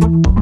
Bye.